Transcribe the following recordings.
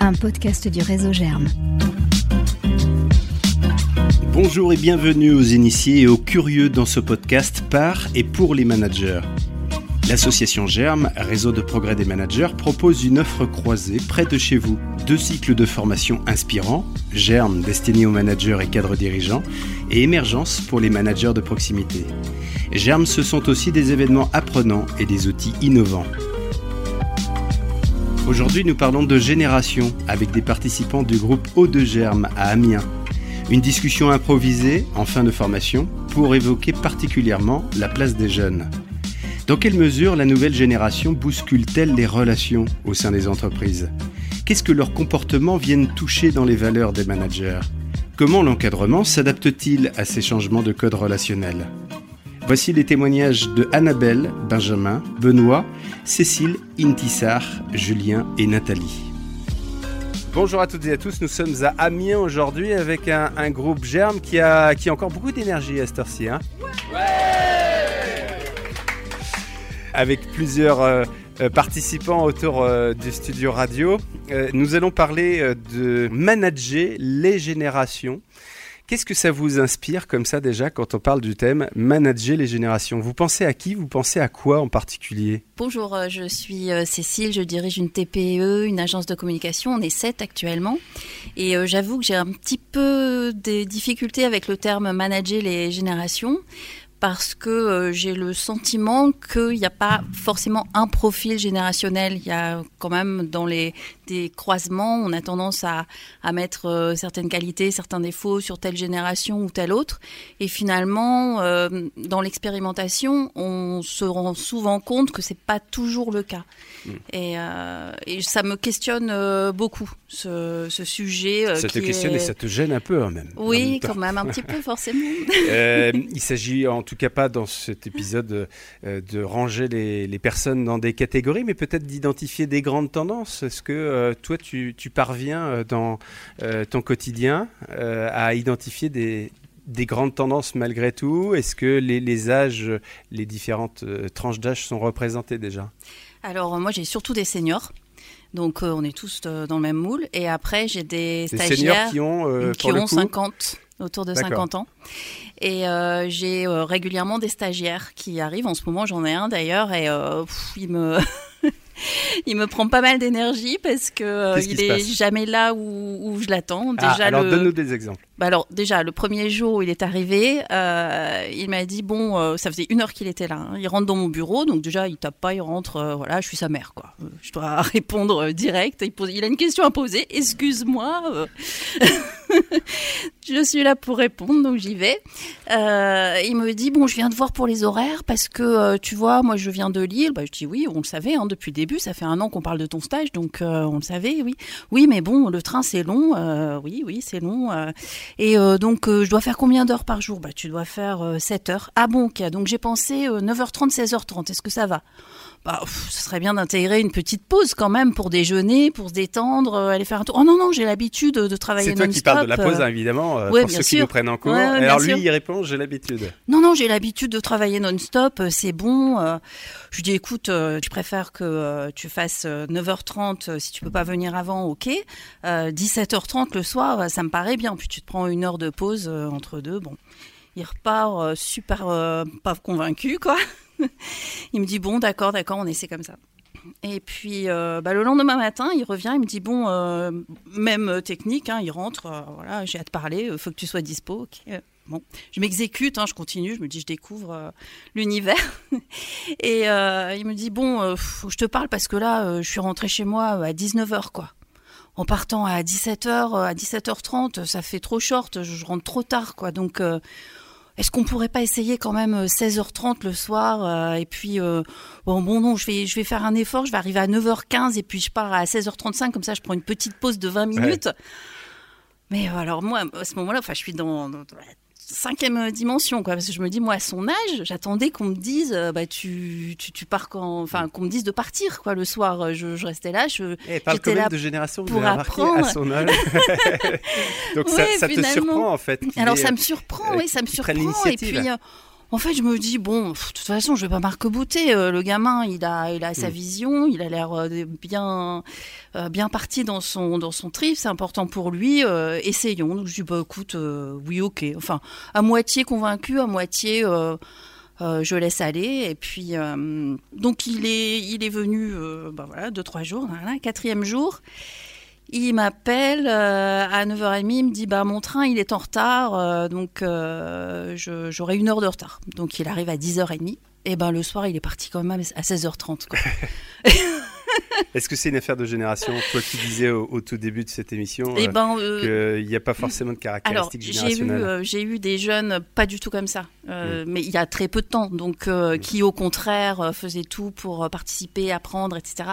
Un podcast du réseau Germe. Bonjour et bienvenue aux initiés et aux curieux dans ce podcast par et pour les managers. L'association Germe, réseau de progrès des managers, propose une offre croisée près de chez vous. Deux cycles de formation inspirants, Germe destiné aux managers et cadres dirigeants, et Émergence pour les managers de proximité. Germe, ce sont aussi des événements apprenants et des outils innovants. Aujourd'hui, nous parlons de génération avec des participants du groupe Eau de Germe à Amiens. Une discussion improvisée en fin de formation pour évoquer particulièrement la place des jeunes. Dans quelle mesure la nouvelle génération bouscule-t-elle les relations au sein des entreprises? Qu'est-ce que leurs comportements viennent toucher dans les valeurs des managers? Comment l'encadrement s'adapte-t-il à ces changements de code relationnel? Voici les témoignages de Annabelle, Benjamin, Benoît, Cécile, Intissar, Julien et Nathalie. Bonjour à toutes et à tous, nous sommes à Amiens aujourd'hui avec un, groupe Germe qui a, qui a encore beaucoup d'énergie à cette heure-ci. Hein. avec plusieurs euh, euh, participants autour euh, du studio radio, nous allons parler de manager les générations. Qu'est-ce que ça vous inspire comme ça déjà quand on parle du thème manager les générations Vous pensez à qui Vous pensez à quoi en particulier? Bonjour, euh, je suis euh, Cécile, je dirige une TPE, une agence de communication. On est sept actuellement. Et euh, j'avoue que j'ai un petit peu des difficultés avec le terme manager les générations parce que j'ai le sentiment qu'il n'y a pas forcément un profil générationnel. Il y a quand même dans les des croisements, on a tendance à, à mettre euh, certaines qualités, certains défauts sur telle génération ou telle autre. Et finalement, euh, dans l'expérimentation, on se rend souvent compte que c'est pas toujours le cas. Mm. Et, euh, et, ça me questionne beaucoup ce, ce sujet. ça te questionne et ça te gêne un peu hein, même. Oui, quand même un petit peu forcément. il s'agit en tout cas pas dans cet épisode de ranger les, les personnes dans des catégories, mais peut-être d'identifier des grandes tendances. Est-ce que euh, toi, tu, parviens euh, dans euh, ton quotidien à identifier des, grandes tendances malgré tout? Est-ce que les, âges, les différentes tranches d'âge sont représentées déjà? Alors, moi, j'ai surtout des seniors. Donc, on est tous dans le même moule. Et après, j'ai des, stagiaires qui ont, qui ont 50, autour de 50 ans. Et j'ai régulièrement des stagiaires qui arrivent. En ce moment, j'en ai un d'ailleurs. Et il me. il me prend pas mal d'énergie parce que euh, il est jamais là où, je l'attends. Ah, déjà, alors donne-nous des exemples. Bah alors déjà le premier jour où il est arrivé, euh, il m'a dit bon, euh, ça faisait une heure qu'il était là. Hein. Il rentre dans mon bureau, donc déjà il tape pas, il rentre. voilà, je suis sa mère quoi. je dois répondre direct. Il, pose, il a une question à poser. Excuse-moi. je suis là pour répondre, donc j'y vais. il me dit bon, je viens de voir pour les horaires parce que tu vois, moi je viens de Lille. Bah, je dis oui, on le savait hein, depuis le début. Ça fait un an qu'on parle de ton stage, donc on le savait, oui. Oui, mais bon, le train c'est long. oui, oui, c'est long. Et donc je dois faire combien d'heures par jour? Bah, tu dois faire 7 heures. Ah bon, ok. Donc j'ai pensé 9h30, 16h30. Est-ce que ça va? Bah, ce serait bien d'intégrer une petite pause quand même pour déjeuner, pour se détendre, euh, aller faire un tour. Oh non, non, j'ai l'habitude de travailler C'est toi qui parles de la pause, hein, évidemment, euh, pour ceux qui nous prennent en cours. alors lui, il répond, j'ai l'habitude. Non, non, j'ai l'habitude de travailler non-stop, euh, c'est bon. je lui dis, écoute, je préfère que tu fasses 9h30, si tu peux pas venir avant, ok. 17h30 le soir, ça me paraît bien. Puis tu te prends une heure de pause entre deux, bon. Il repart super pas convaincu, quoi. il me dit bon, d'accord, d'accord, on essaie comme ça. Et puis euh, bah, le lendemain matin, il revient, il me dit bon, euh, même technique, hein, il rentre, euh, voilà, j'ai hâte de parler, faut que tu sois dispo. Bon, je m'exécute, hein, je continue, je me dis je découvre l'univers. Et il me dit bon, je te parle parce que là, je suis rentrée chez moi à 19h quoi. En partant à 17h, à 17h30, ça fait trop short, je rentre trop tard quoi. Donc est-ce qu'on pourrait pas essayer quand même 16h30 euh, le soir euh, et puis euh, bon bon non je vais je vais faire un effort je vais arriver à 9h15 et puis je pars à 16h35 comme ça je prends une petite pause de 20 minutes. Mais alors moi à ce moment-là enfin je suis dans cinquième dimension, quoi. Parce que je me dis, moi, à son âge, j'attendais qu'on me dise, euh, bah, tu, tu, tu, pars quand, enfin, qu'on me dise de partir, quoi, le soir. Je, je restais là, je, eh, j'étais là de génération, pour apprendre. à son âge. Donc ça, ça te surprend, en fait. Alors ça me surprend, oui, ça me surprend. Et puis, euh, En fait, je me dis bon, de toute façon, je vais pas marque-bouter. Euh, le gamin, il a, il a sa mm. vision, il a l'air euh, bien, euh, bien parti dans son, dans son trip. C'est important pour lui. essayons. Donc je dis bah écoute, oui, ok. Enfin, à moitié convaincu, à moitié. je laisse aller et puis donc il est il est venu bah voilà deux trois jours quatrième jour il m'appelle euh, à 9h30, il me dit bah mon train il est en retard, euh, donc euh, j'aurai une heure de retard. Donc il arrive à 10h30. Et ben le soir il est parti quand même à 16h30. Est-ce que c'est une affaire de génération Toi qui disais au, tout début de cette émission eh ben, qu'il n'y a pas forcément de caractéristiques générationnelles. J'ai eu, des jeunes pas du tout comme ça, mm. mais il y a très peu de temps, donc mm. qui au contraire faisaient tout pour participer, apprendre, etc.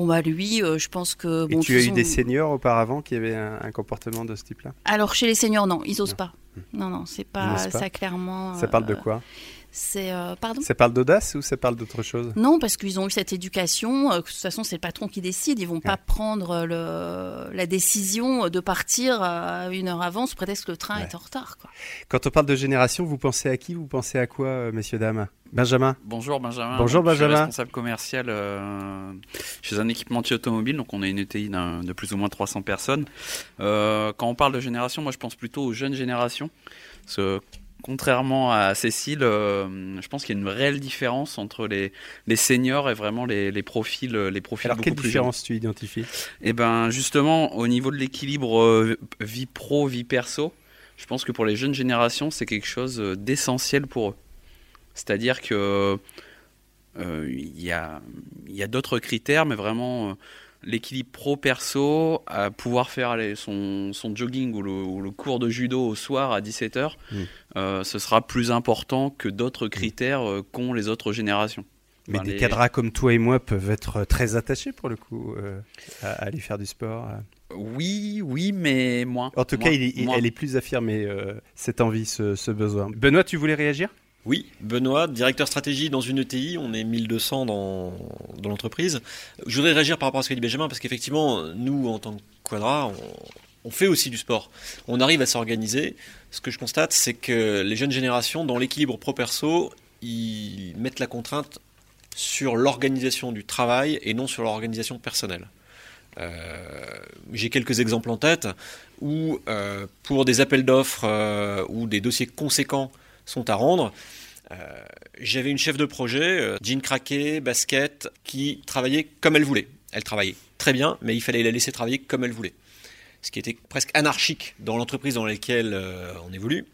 Bon bah lui, euh, je pense que. Bon, Et tu as eu des seniors auparavant qui avaient un, comportement de ce type-là? Alors chez les seniors, non, ils osent pas. Non, non, c'est pas, ça clairement. Ça parle de euh, quoi? C'est euh, pardon. Ça parle d'audace ou ça parle d'autre chose? Non, parce qu'ils ont eu cette éducation. de toute façon, c'est le patron qui décide. Ils vont pas prendre le, la décision de partir une heure avant sous prétexte que le train est en retard. Quoi. Quand on parle de génération, vous pensez à qui? Vous pensez à quoi, messieurs dames? Benjamin? Bonjour Benjamin. Bonjour Benjamin. Je suis responsable commercial euh, chez un équipementier automobile, donc on a une ETI de plus ou moins 300 personnes. Euh, quand on parle de génération, moi je pense plutôt aux jeunes générations. Contrairement à Cécile, euh, je pense qu'il y a une réelle différence entre les, les seniors et vraiment les, les profils les profils Alors quelle différence tu identifies? Eh ben justement au niveau de l'équilibre vie pro vie perso, je pense que pour les jeunes générations c'est quelque chose d'essentiel pour eux. C'est-à-dire que euh, il y a, d'autres critères, mais vraiment euh, l'équilibre pro-perso, à pouvoir faire son, jogging ou le, cours de judo au soir à 17h, mm. euh, ce sera plus important que d'autres mm. critères qu'ont les autres générations. Mais des cadras comme toi et moi peuvent être très attachés pour le coup à, aller faire du sport. Oui, oui, mais moins. En tout cas, elle est plus affirmée, cette envie, ce besoin. Benoît, tu voulais réagir? Oui, Benoît, directeur stratégie dans une ETI, on est 1200 dans, l'entreprise. Je voudrais réagir par rapport à ce qu'a dit Benjamin, parce qu'effectivement, nous, en tant que Quadra, on, fait aussi du sport. On arrive à s'organiser. Ce que je constate, c'est que les jeunes générations, dans l'équilibre pro-perso, ils mettent la contrainte sur l'organisation du travail et non sur l'organisation personnelle. Euh, j'ai quelques exemples en tête où, euh, pour des appels d'offres euh, ou des dossiers conséquents sont à rendre. Euh, j'avais une chef de projet, euh, jean craqué, basket, qui travaillait comme elle voulait. Elle travaillait très bien, mais il fallait la laisser travailler comme elle voulait. Ce qui était presque anarchique dans l'entreprise dans laquelle euh, on évolue.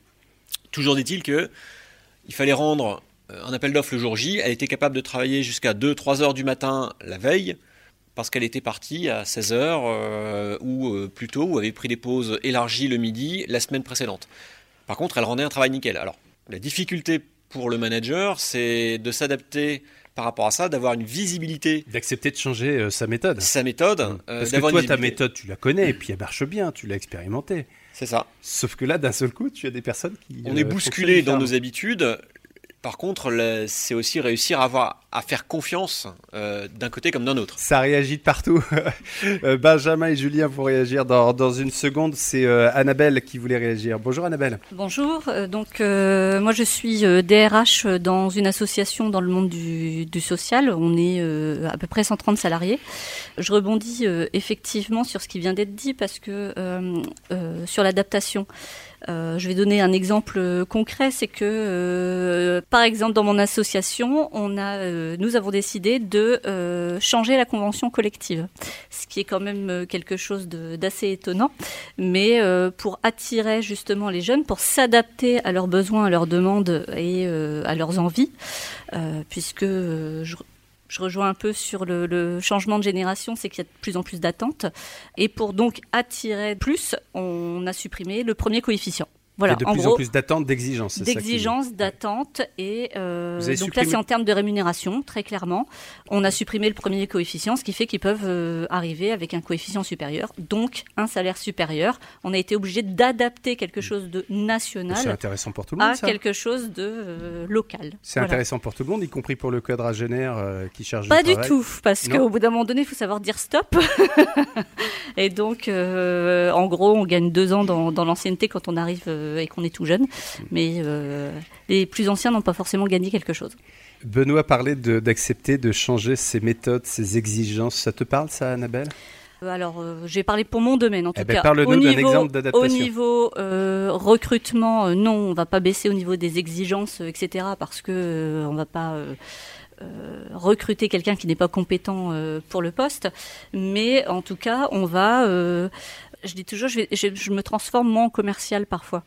Toujours dit-il que il fallait rendre un appel d'offres le jour J. Elle était capable de travailler jusqu'à 2-3 heures du matin la veille, parce qu'elle était partie à 16 heures ou plus tôt, ou avait pris des pauses élargies le midi la semaine précédente. Par contre, elle rendait un travail nickel. Alors, la difficulté pour le manager, c'est de s'adapter par rapport à ça, d'avoir une visibilité. D'accepter de changer euh, sa méthode. Sa méthode. Mmh. Euh, Parce que toi, ta méthode, tu la connais, et puis elle marche bien, tu l'as expérimentée. C'est ça. Sauf que là, d'un seul coup, tu as des personnes qui. On est euh, bousculé dans nos habitudes. Par contre, c'est aussi réussir à, avoir, à faire confiance euh, d'un côté comme d'un autre. Ça réagit de partout. Euh, Benjamin et Julien vont réagir dans, dans une seconde. C'est euh, Annabelle qui voulait réagir. Bonjour Annabelle. Bonjour. Donc moi je suis DRH dans une association dans le monde du, du social. On est à peu près 130 salariés. Je rebondis effectivement sur ce qui vient d'être dit parce que sur l'adaptation. Euh, je vais donner un exemple euh, concret, c'est que, euh, par exemple, dans mon association, nous avons décidé de changer la convention collective, ce qui est quand même quelque chose d'assez étonnant, mais pour attirer justement les jeunes, pour s'adapter à leurs besoins, à leurs demandes et à leurs envies, puisque je rejoins un peu sur le, changement de génération, c'est qu'il y a de plus en plus d'attentes. Et pour donc attirer plus, on a supprimé le premier coefficient. Voilà, de plus en plus d'attentes, d'exigences. D'exigences, d'attentes. Et euh, donc là, c'est en termes de rémunération, très clairement. On a supprimé le premier coefficient, ce qui fait qu'ils peuvent euh, arriver avec un coefficient supérieur, donc un salaire supérieur. On a été obligé d'adapter quelque chose de national intéressant pour tout le monde, à quelque chose de euh, local. C'est intéressant pour tout le monde, y compris pour le quadragénaire qui charge Pas du tout, parce qu'au bout d'un moment donné, il faut savoir dire stop. et donc, en gros, on gagne deux ans dans, dans l'ancienneté quand on arrive et qu'on est tout jeune. Mais les plus anciens n'ont pas forcément gagné quelque chose. Benoît parlait d'accepter de, changer ses méthodes, ses exigences. Ça te parle, ça, Annabelle? Alors, j'ai parlé pour mon domaine en eh tout ben, cas. Parle-nous d'un exemple d'adaptation. Au niveau recrutement, non, on va pas baisser au niveau des exigences, etc. Parce que on va pas euh, recruter quelqu'un qui n'est pas compétent euh, pour le poste, mais en tout cas, on va, euh, je dis toujours, je, je, me transforme moi en commercial parfois.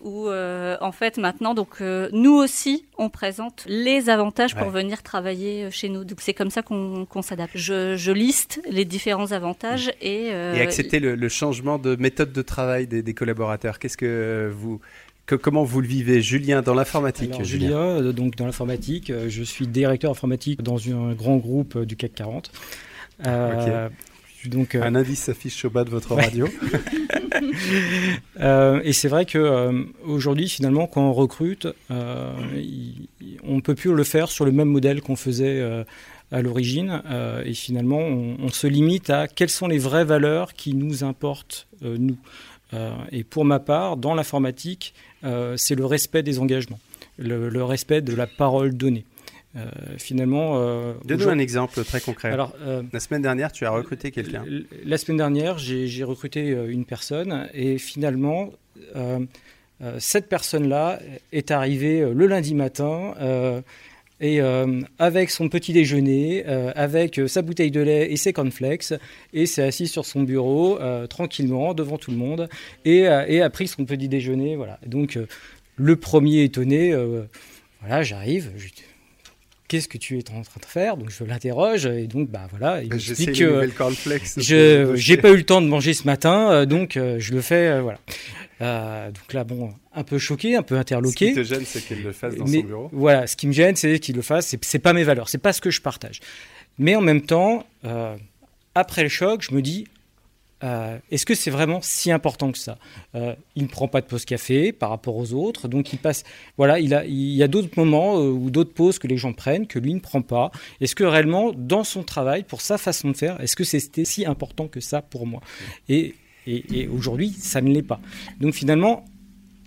Où en fait maintenant donc nous aussi on présente les avantages pour venir travailler chez nous. Donc c'est comme ça qu'on s'adapte. Je, je, liste les différents avantages et et accepter le, le, changement de méthode de travail des, des collaborateurs qu'est-ce que vous comment vous le vivez, Julien, dans l'informatique Julien, euh, donc dans l'informatique, euh, je suis directeur informatique dans un grand groupe euh, du CAC 40. Donc, un indice s'affiche au bas de votre radio. et c'est vrai que aujourd'hui, finalement, quand on recrute, on ne peut plus le faire sur le même modèle qu'on faisait à l'origine. et finalement, on, on, se limite à quelles sont les vraies valeurs qui nous importent, nous. et pour ma part, dans l'informatique, euh, c'est le respect des engagements, le, respect de la parole donnée. Euh, finalement. Euh, Donne-nous un exemple très concret. Alors, la semaine dernière, tu as recruté quelqu'un. La semaine dernière, j'ai recruté une personne et finalement, cette personne-là est arrivée le lundi matin. et avec son petit déjeuner, avec sa bouteille de lait et ses cornflakes, et s'est assis sur son bureau tranquillement devant tout le monde et, et, a pris son petit déjeuner. Voilà. Donc le premier étonné, voilà, j'arrive. Qu'est-ce que tu es en train de faire? Donc je l'interroge et donc bah voilà, il m'explique que je j'ai pas eu le temps de manger ce matin, donc je le fais voilà. Euh, donc là, bon, un peu choqué, un peu interloqué. Ce qui te gêne, c'est qu'il le fasse dans son bureau? Voilà, ce qui me gêne, c'est qu'il le fasse. C'est pas mes valeurs, c'est pas ce que je partage. Mais en même temps, euh, après le choc, je me dis, euh, est-ce que c'est vraiment si important que ça Il ne prend pas de pause café par rapport aux autres, donc il passe. Voilà, il, a, il y a d'autres moments ou d'autres pauses que les gens prennent que lui ne prend pas. Est-ce que réellement, dans son travail, pour sa façon de faire, est-ce que c'était si important que ça pour moi? Et et, aujourd'hui, ça ne l'est pas. Donc finalement,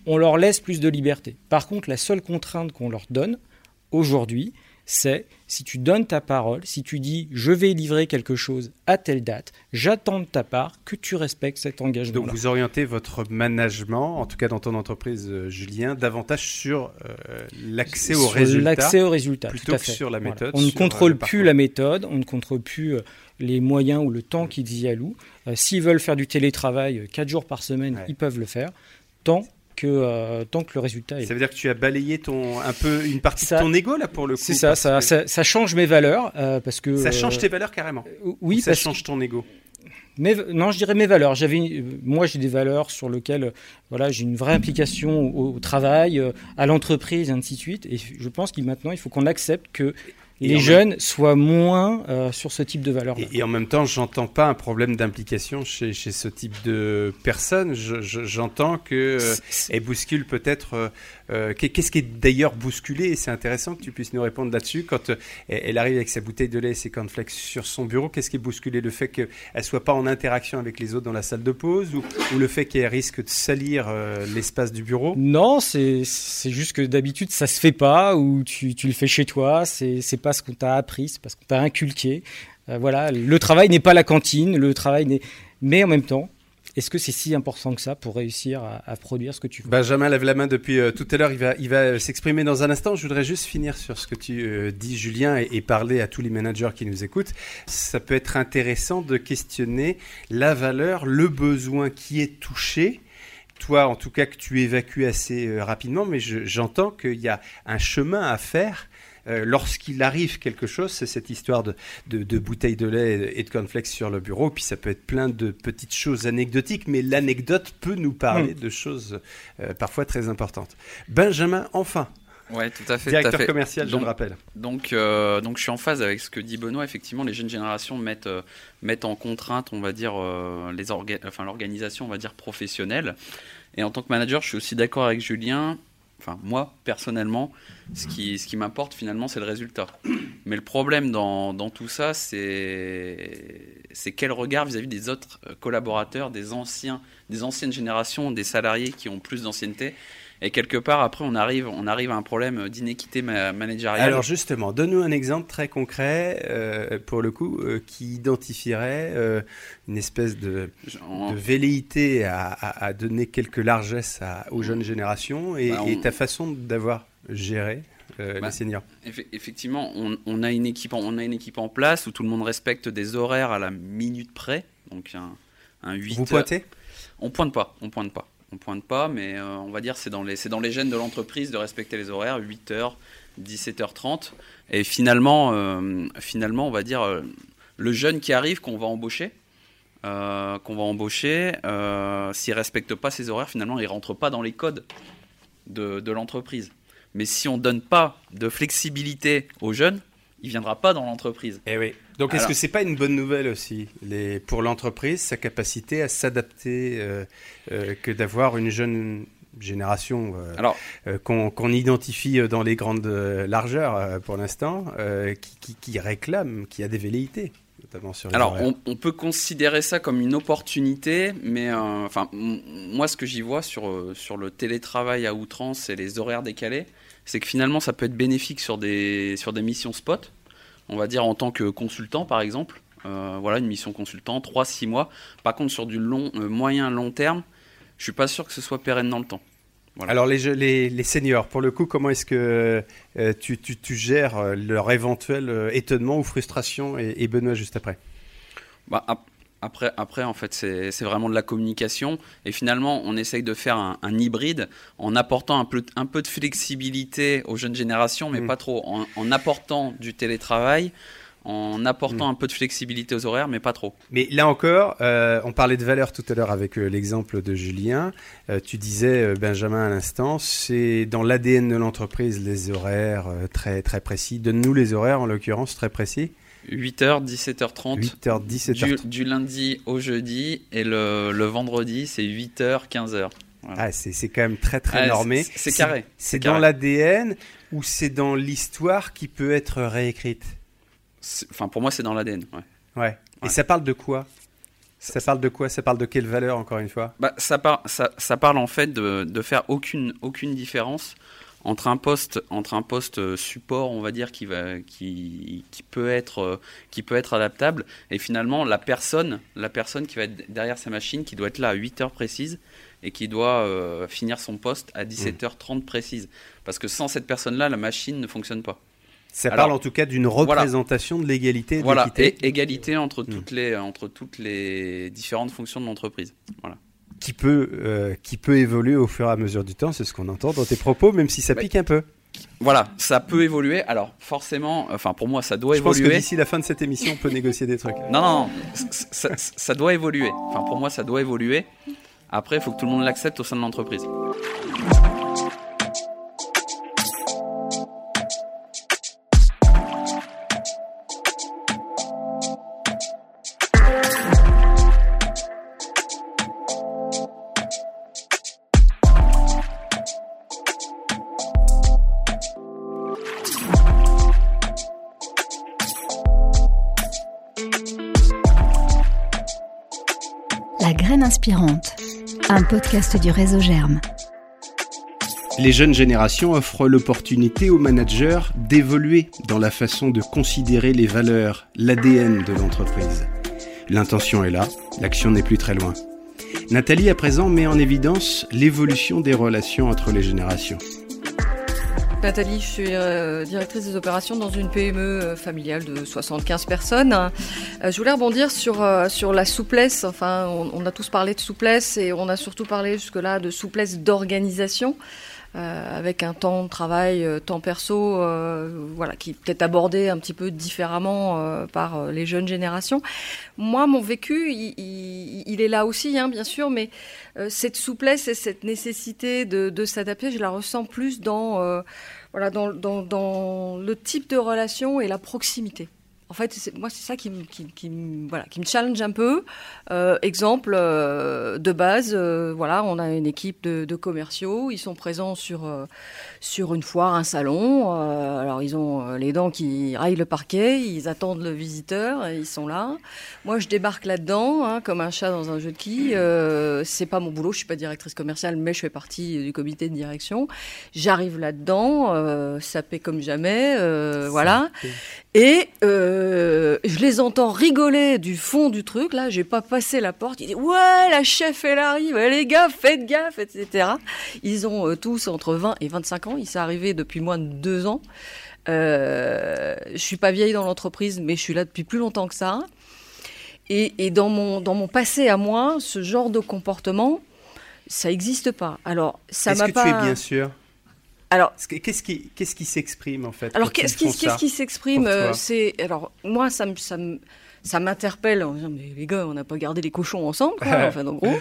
on leur laisse plus de liberté. Par contre, la seule contrainte qu'on leur donne aujourd'hui, c'est si tu donnes ta parole, si tu dis je vais livrer quelque chose à telle date, j'attends de ta part que tu respectes cet engagement. Donc vous orientez votre management, en tout cas dans ton entreprise, euh, Julien, davantage sur euh, l'accès aux résultats. L'accès aux résultats, plutôt que sur la méthode. On ne contrôle euh, plus la méthode, on ne contrôle plus les moyens ou le temps qu'ils y allouent. Euh, s'ils veulent faire du télétravail 4 euh, jours par semaine, ils peuvent le faire, tant que, euh, tant que le résultat est Ça veut dire que tu as balayé ton, un peu une partie de ton ego là pour le coup C'est ça, ça, ça, change mes valeurs. parce que, ça change tes valeurs carrément Oui, ça change ton ego mais, non, je dirais mes valeurs. J'avais, moi, j'ai des valeurs sur lesquelles, voilà, j'ai une vraie implication au, travail, à l'entreprise, et ainsi de suite. Et je pense qu'il maintenant, il faut qu'on accepte que les jeunes soient moins euh, sur ce type de valeur. Et, et, en même temps, j'entends pas un problème d'implication chez, chez, ce type de personnes. J'entends que euh, bouscule peut-être euh, qu'est-ce qui est d'ailleurs bousculé? Et c'est intéressant que tu puisses nous répondre là-dessus. Quand elle arrive avec sa bouteille de lait et ses cornflakes sur son bureau, qu'est-ce qui est bousculé? Le fait qu'elle soit pas en interaction avec les autres dans la salle de pause ou, le fait qu'elle risque de salir l'espace du bureau? Non, c'est juste que d'habitude ça se fait pas ou tu, tu le fais chez toi. C'est pas ce qu'on t'a appris, c'est pas ce qu'on t'a inculqué. voilà, le travail n'est pas la cantine, le travail n'est. Mais en même temps, est-ce que c'est si important que ça pour réussir à, produire ce que tu veux? Benjamin lève la main depuis euh, tout à l'heure. Il va, il va s'exprimer dans un instant. Je voudrais juste finir sur ce que tu euh, dis, Julien, et, parler à tous les managers qui nous écoutent. Ça peut être intéressant de questionner la valeur, le besoin qui est touché toi, en tout cas, que tu évacues assez euh, rapidement, mais j'entends qu'il y a un chemin à faire euh, lorsqu'il arrive quelque chose, c'est cette histoire de, de, bouteilles de lait et de cornflakes sur le bureau. Puis ça peut être plein de petites choses anecdotiques, mais l'anecdote peut nous parler hmm. de choses euh, parfois très importantes. Benjamin, enfin. Ouais, tout à fait. Directeur commercial, je le rappelle. Donc, euh, donc, je suis en phase avec ce que dit Benoît. Effectivement, les jeunes générations mettent, mettent en contrainte, on va dire, les enfin, l'organisation, on va dire, professionnelle. Et en tant que manager, je suis aussi d'accord avec Julien enfin moi personnellement, ce qui, ce qui m'importe finalement, c'est le résultat. Mais le problème dans, dans tout ça, c'est quel regard vis-à-vis des autres euh, collaborateurs, des, anciens, des anciennes générations, des salariés qui ont plus d'ancienneté. Et quelque part, après, on arrive, on arrive à un problème d'inéquité managériale. Alors justement, donne-nous un exemple très concret, euh, pour le coup, euh, qui identifierait une espèce de, de velléité à, à, donner quelques largesses aux jeunes générations et, bah, et ta façon d'avoir géré euh, bah, seniors Effectivement, on, a une équipe en, on a une équipe en place où tout le monde respecte des horaires à la minute près. Donc un, un 8 Vous pointez? On pointe pas, on pointe pas. On pointe pas, mais euh, on va dire c'est dans les c'est dans les gènes de l'entreprise de respecter les horaires 8h, 17h30 et finalement euh, finalement on va dire le jeune qui arrive qu'on va embaucher qu'on va embaucher s'il respecte pas ses horaires finalement il rentre pas dans les codes de, de l'entreprise. Mais si on ne donne pas de flexibilité aux jeunes, il ne viendra pas dans l'entreprise. Eh oui. Donc est-ce que c'est pas une bonne nouvelle aussi les, pour l'entreprise, sa capacité à s'adapter, euh, euh, que d'avoir une jeune génération euh, qu'on identifie dans les grandes largeurs pour l'instant, qui, qui, réclame, qui a des velléités notamment sur les Alors on, on, peut considérer ça comme une opportunité, mais enfin moi ce que j'y vois sur, sur le télétravail à outrance et les horaires décalés, c'est que finalement ça peut être bénéfique sur des, sur des missions spot, on va dire en tant que consultant par exemple. Euh, voilà, une mission consultant, 3-6 mois. Par contre, sur du long, euh, moyen, long terme, je suis pas sûr que ce soit pérenne dans le temps. Alors les, les, les, seniors, pour le coup, comment est-ce que euh, tu, tu, tu, gères leur éventuel étonnement ou frustration et, et Benoît juste après? Bah, après, après, en fait, c'est vraiment de la communication. Et finalement, on essaye de faire un, hybride en apportant un peu, un peu de flexibilité aux jeunes générations, mais mm. pas trop. En, apportant du télétravail, en apportant mm. un peu de flexibilité aux horaires, mais pas trop. Mais là encore, euh, on parlait de valeur tout à l'heure avec euh, l'exemple de Julien. Euh, tu disais, Benjamin, à l'instant, c'est dans l'ADN de l'entreprise les horaires très, très précis. Donne-nous les horaires, en l'occurrence, très précis. 8h, 17h30. 8h, 17h30. Du, lundi au jeudi et le, le vendredi, c'est 8h, 15h. Ah, c'est quand même très très normé. C'est carré. C'est dans l'ADN ou c'est dans l'histoire qui peut être réécrite? Enfin, pour moi, c'est dans l'ADN. Ouais. ouais. Et ça parle de quoi? Ça parle de quoi? Ça parle de quelle valeur, encore une fois? Bah, ça, par, ça, ça, parle en fait de, de faire aucune, aucune différence entre un poste entre un poste euh, support on va dire qui va qui, qui peut être euh, qui peut être adaptable. Et finalement la personne la personne qui va être derrière sa machine qui doit être là à 8 heures précises et qui doit euh, finir son poste à 17h30 précise parce que sans cette personne là la machine ne fonctionne pas. Ça parle en tout cas d'une représentation de l'égalité voilà et égalité entre hmm. toutes les entre toutes les différentes fonctions de l'entreprise. Voilà qui peut, euh, qui peut évoluer au fur et à mesure du temps, c'est ce qu'on entend dans tes propos, même si ça pique un peu. Voilà, ça peut évoluer. Alors forcément, enfin pour moi, ça doit évoluer. Je pense que d'ici la fin de cette émission, on peut négocier des trucs. Non, non, non ça, ça, doit évoluer. Enfin pour moi, ça doit évoluer. Après, il faut que tout le monde l'accepte au sein de l'entreprise. Podcast du réseau Germe. Les jeunes générations offrent l'opportunité aux managers d'évoluer dans la façon de considérer les valeurs, l'ADN de l'entreprise. L'intention est là, l'action n'est plus très loin. Nathalie à présent met en évidence l'évolution des relations entre les générations. Nathalie, je suis euh, directrice des opérations dans une PME euh, familiale de 75 personnes. Euh, je voulais rebondir sur, sur la souplesse. Enfin, on, a tous parlé de souplesse et on a surtout parlé jusque-là de souplesse d'organisation. Avec un temps de travail, temps perso, voilà, qui peut être abordé un petit peu différemment par les jeunes générations. Moi, mon vécu, il, est là aussi, hein, bien sûr, mais cette souplesse et cette nécessité de, s'adapter, je la ressens plus dans voilà, dans, le type de relation et la proximité. En fait, moi, c'est ça qui me, qui, qui, voilà, qui me challenge un peu. Euh, exemple euh, de base, euh, voilà, on a une équipe de, de, commerciaux. Ils sont présents sur sur une foire, un salon. alors, ils ont les dents qui raillent le parquet. Ils attendent le visiteur. Et ils sont là. Moi, je débarque là-dedans, hein, comme un chat dans un jeu de quilles. c'est pas mon boulot. Je suis pas directrice commerciale, mais je fais partie du comité de direction. J'arrive là-dedans, ça paie comme jamais. voilà. Et euh, je les entends rigoler du fond du truc. Là, j'ai pas passé la porte. Ils disent ouais, la chef elle arrive. les gars, faites gaffe, etc. Ils ont euh, tous entre 20 et 25 ans. Ils sont arrivés depuis moins de deux ans. Euh, je suis pas vieille dans l'entreprise, mais je suis là depuis plus longtemps que ça. Et, et, dans mon dans mon passé à moi, ce genre de comportement, ça n'existe pas. Alors ça m'a pas. Est-ce que tu es bien sûr alors, qu'est-ce qui, qu'est-ce qui s'exprime en fait Alors, qu'est-ce qui, qu'est-ce qui s'exprime euh, C'est alors moi, ça me, ça ça m'interpelle en disant mais les gars, on n'a pas gardé les cochons ensemble, quoi, enfin en gros.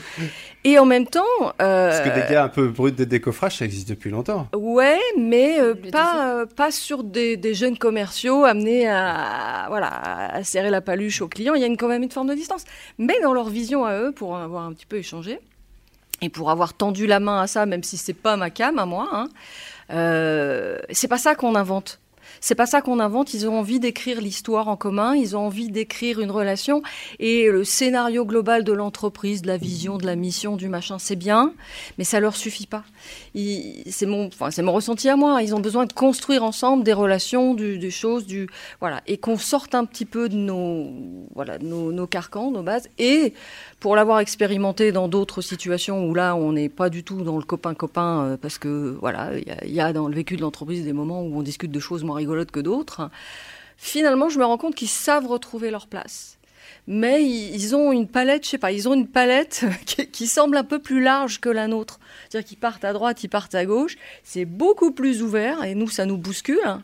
Et en même temps, euh, parce que des gars un peu bruts de décoffrage, ça existe depuis longtemps. Ouais, mais euh, pas pas sur des, des, jeunes commerciaux amenés à voilà à serrer la paluche aux clients. Il y a une, quand même une forme de distance, mais dans leur vision à eux, pour avoir un petit peu échangé et pour avoir tendu la main à ça, même si c'est pas ma cam à moi. Hein, euh, c'est pas ça qu'on invente. C'est pas ça qu'on invente. Ils ont envie d'écrire l'histoire en commun. Ils ont envie d'écrire une relation et le scénario global de l'entreprise, de la vision, de la mission, du machin, c'est bien, mais ça leur suffit pas. C'est mon, ressenti à moi. Ils ont besoin de construire ensemble des relations, des choses, voilà, et qu'on sorte un petit peu de nos, nos carcans, nos bases. Et pour l'avoir expérimenté dans d'autres situations où là, on n'est pas du tout dans le copain-copain, euh, parce que voilà, il y, a dans le vécu de l'entreprise des moments où on discute de choses moins rigolotes que d'autres. Finalement, je me rends compte qu'ils savent retrouver leur place mais ils ont une palette, je sais pas, ils ont une palette qui, semble un peu plus large que la nôtre. C'est-à-dire qu'ils partent à droite, ils partent à gauche. C'est beaucoup plus ouvert et nous, ça nous bouscule.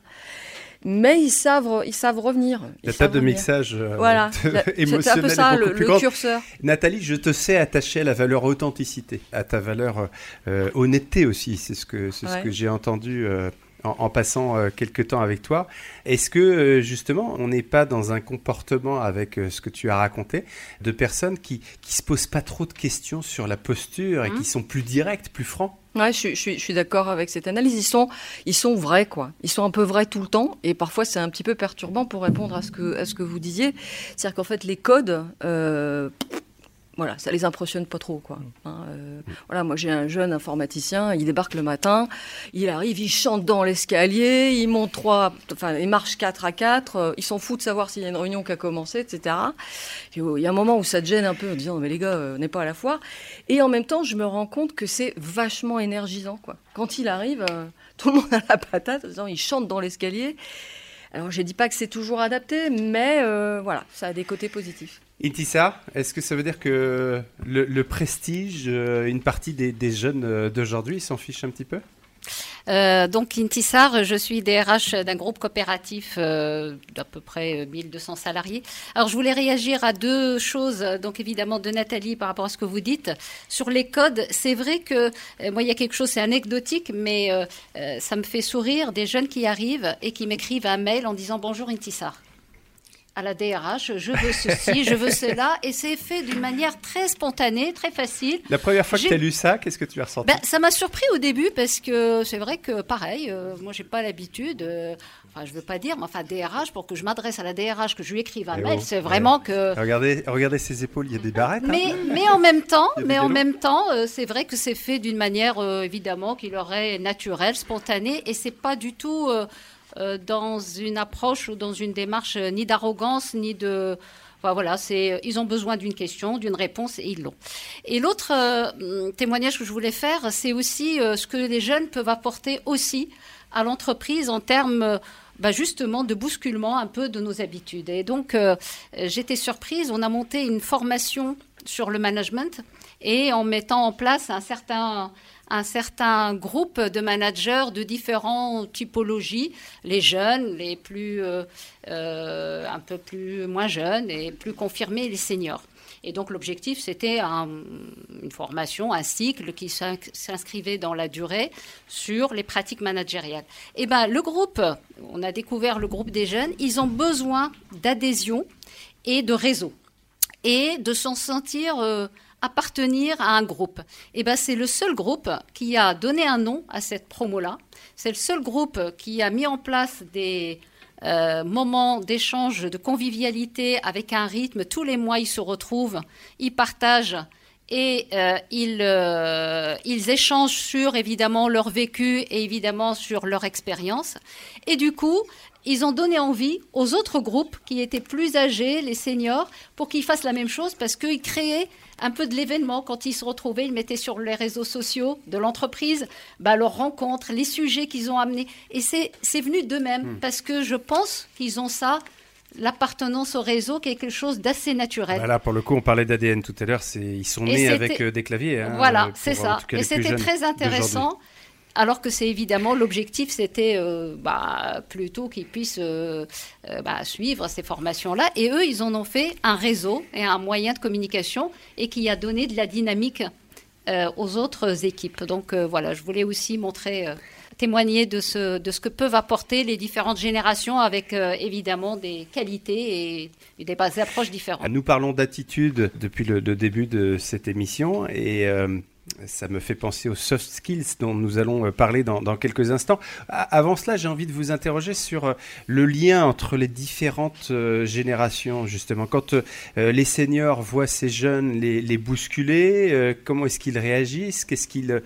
Mais ils savent, ils savent revenir. la table de mixage euh, voilà, émotionnel un peu ça, le, le curseur. Nathalie, je te sais attaché à la valeur authenticité, à ta valeur euh, honnêteté aussi. C'est ce que, c'est ce que j'ai entendu euh, en, passant euh, quelques temps avec toi. Est-ce que euh, justement, on n'est pas dans un comportement avec euh, ce que tu as raconté de personnes qui qui se posent pas trop de questions sur la posture et qui mmh. sont plus directes, plus francs? Ouais, je, je, suis, je suis d'accord avec cette analyse. Ils sont, ils sont vrais, quoi. Ils sont un peu vrais tout le temps, et parfois c'est un petit peu perturbant pour répondre à ce que, à ce que vous disiez. C'est-à-dire qu'en fait, les codes, euh, voilà, ça les impressionne pas trop, quoi. Mm. Hein, euh, voilà, moi j'ai un jeune informaticien, il débarque le matin, il arrive, il chante dans l'escalier, il monte trois, enfin, il marche quatre à quatre, euh, il s'en fout de savoir s'il y a une réunion qui a commencé, etc. il y a un moment où ça te gêne un peu en disant, mais les gars, euh, on n'est pas à la foire. Et en même temps, je me rends compte que c'est vachement énergisant, quoi. Quand il arrive, tout le monde a la patate, en disant, il chante dans l'escalier. Alors, je dis pas que c'est toujours adapté, mais voilà, ça a des côtés positifs. Intissa, est-ce que ça veut dire que le, prestige, euh, une partie des, jeunes euh, d'aujourd'hui s'en fichent un petit peu? Euh, donc Intissar, je suis DRH d'un groupe coopératif d'à peu près 1200 salariés. Alors je voulais réagir à deux choses, donc évidemment de Nathalie par rapport à ce que vous dites. Sur les codes, c'est vrai que moi il y a quelque chose, c'est anecdotique, mais ça me fait sourire des jeunes qui arrivent et qui m'écrivent un mail en disant bonjour Intissar à la DRH, je veux ceci, je veux cela, et c'est fait d'une manière très spontanée, très facile. La première fois que tu as lu ça, qu'est-ce que tu as ressenti? Ben, Ça m'a surpris au début parce que c'est vrai que pareil, euh, moi j'ai pas l'habitude, euh, enfin je veux pas dire, mais enfin DRH, pour que je m'adresse à la DRH, que je lui écrive un mail, c'est vraiment que... Regardez, regardez ses épaules, il y a des barrettes. Mais, hein. mais en même temps, mais en même temps, euh, c'est vrai que c'est fait d'une manière évidemment qui leur est naturelle, spontanée, et c'est pas du tout euh, dans une approche ou dans une démarche euh, ni d'arrogance ni de voilà, c'est ils ont besoin d'une question, d'une réponse et ils l'ont. Et l'autre euh, témoignage que je voulais faire, c'est aussi ce que les jeunes peuvent apporter aussi à l'entreprise en termes bah, justement de bousculement un peu de nos habitudes. Et donc j'étais surprise, on a monté une formation sur le management et en mettant en place un certain un certain groupe de managers de différentes typologies, les jeunes, les plus euh, euh, un peu plus moins jeunes et plus confirmés, les seniors. Et donc l'objectif, c'était une formation, un cycle qui s'inscrivait dans la durée sur les pratiques managériales. Et eh ben, le groupe, on a découvert le groupe des jeunes, ils ont besoin d'adhésion et de réseau et de s'en sentir euh, appartenir à un groupe. Et eh ben, c'est le seul groupe qui a donné un nom à cette promo-là. C'est le seul groupe qui a mis en place des euh, moments d'échange, de convivialité avec un rythme. Tous les mois, ils se retrouvent, ils partagent et euh, ils, euh, ils échangent sur évidemment leur vécu et évidemment sur leur expérience. Et du coup, ils ont donné envie aux autres groupes qui étaient plus âgés, les seniors, pour qu'ils fassent la même chose parce qu'ils créaient un peu de l'événement quand ils se retrouvaient. Ils mettaient sur les réseaux sociaux de l'entreprise bah, leurs rencontres, les sujets qu'ils ont amenés. Et c'est venu d'eux-mêmes hmm. parce que je pense qu'ils ont ça l'appartenance au réseau, quelque chose d'assez naturel. Voilà, pour le coup, on parlait d'ADN tout à l'heure, ils sont nés avec euh, des claviers. Hein, voilà, c'est ça. Et c'était très intéressant alors que c'est évidemment l'objectif, c'était euh, bah, plutôt qu'ils puissent euh, euh, bah, suivre ces formations-là. Et eux, ils en ont fait un réseau et un moyen de communication et qui a donné de la dynamique aux autres équipes. Donc voilà, je voulais aussi montrer témoigner de ce, de ce que peuvent apporter les différentes générations avec évidemment des qualités et, des approches différentes. Nous parlons d'attitude depuis le, le, début de cette émission et ça me fait penser aux soft skills dont nous allons euh, parler dans, quelques instants. Avant cela, j'ai envie de vous interroger sur euh, le lien entre les différentes euh, générations, justement. Quand les seniors voient ces jeunes les, bousculer, comment est-ce qu'ils réagissent? Qu'est-ce qu'ils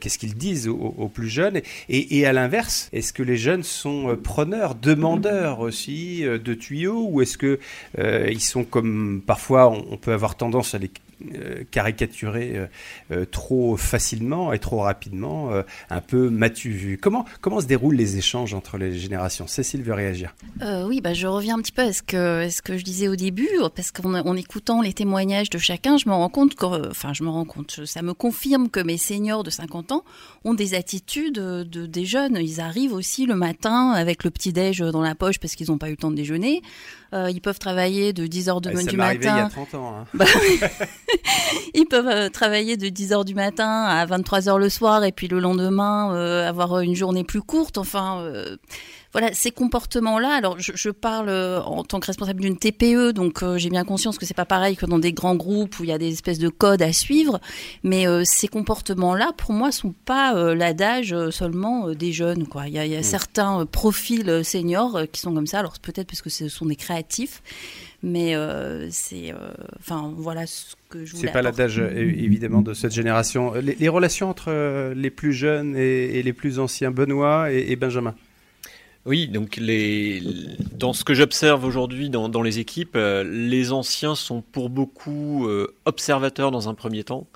qu'ils disent aux, plus jeunes? Et, à l'inverse, est-ce que les jeunes sont preneurs, demandeurs aussi de tuyaux? Ou est-ce que ils sont comme parfois on peut avoir tendance à les caricaturer euh, euh, trop facilement et trop rapidement, un peu matu vu. Comment, comment se déroulent les échanges entre les générations? Cécile veut réagir. oui, bah, je reviens un petit peu à ce que, ce que je disais au début, parce qu'en écoutant les témoignages de chacun, je me rends compte que, enfin, je me rends compte, ça me confirme que mes seniors de 50 ans ont des attitudes de, des jeunes. Ils arrivent aussi le matin avec le petit-déj dans la poche parce qu'ils n'ont pas eu le temps de déjeuner. Ils peuvent travailler de 10h de, du matin. il y a 30 ans. Hein. Bah ils peuvent euh, travailler de 10h du matin à 23h le soir et puis le lendemain euh, avoir une journée plus courte. Enfin, euh, voilà, ces comportements-là. Alors, je, parle en tant que responsable d'une TPE, donc j'ai bien conscience que c'est pas pareil que dans des grands groupes où il y a des espèces de codes à suivre. Mais ces comportements-là, pour moi, sont pas l'adage seulement des jeunes. Quoi. Il y a, il y a mmh. certains profils seniors qui sont comme ça. Alors peut-être parce que ce sont des créatifs. Mais euh, c'est, euh, enfin voilà ce que je voulais. C'est pas l'adage évidemment de cette génération. Les, relations entre euh, les plus jeunes et, les plus anciens, Benoît et, Benjamin? Oui, donc dans ce que j'observe aujourd'hui dans, les équipes, les anciens sont pour beaucoup observateurs dans un premier temps,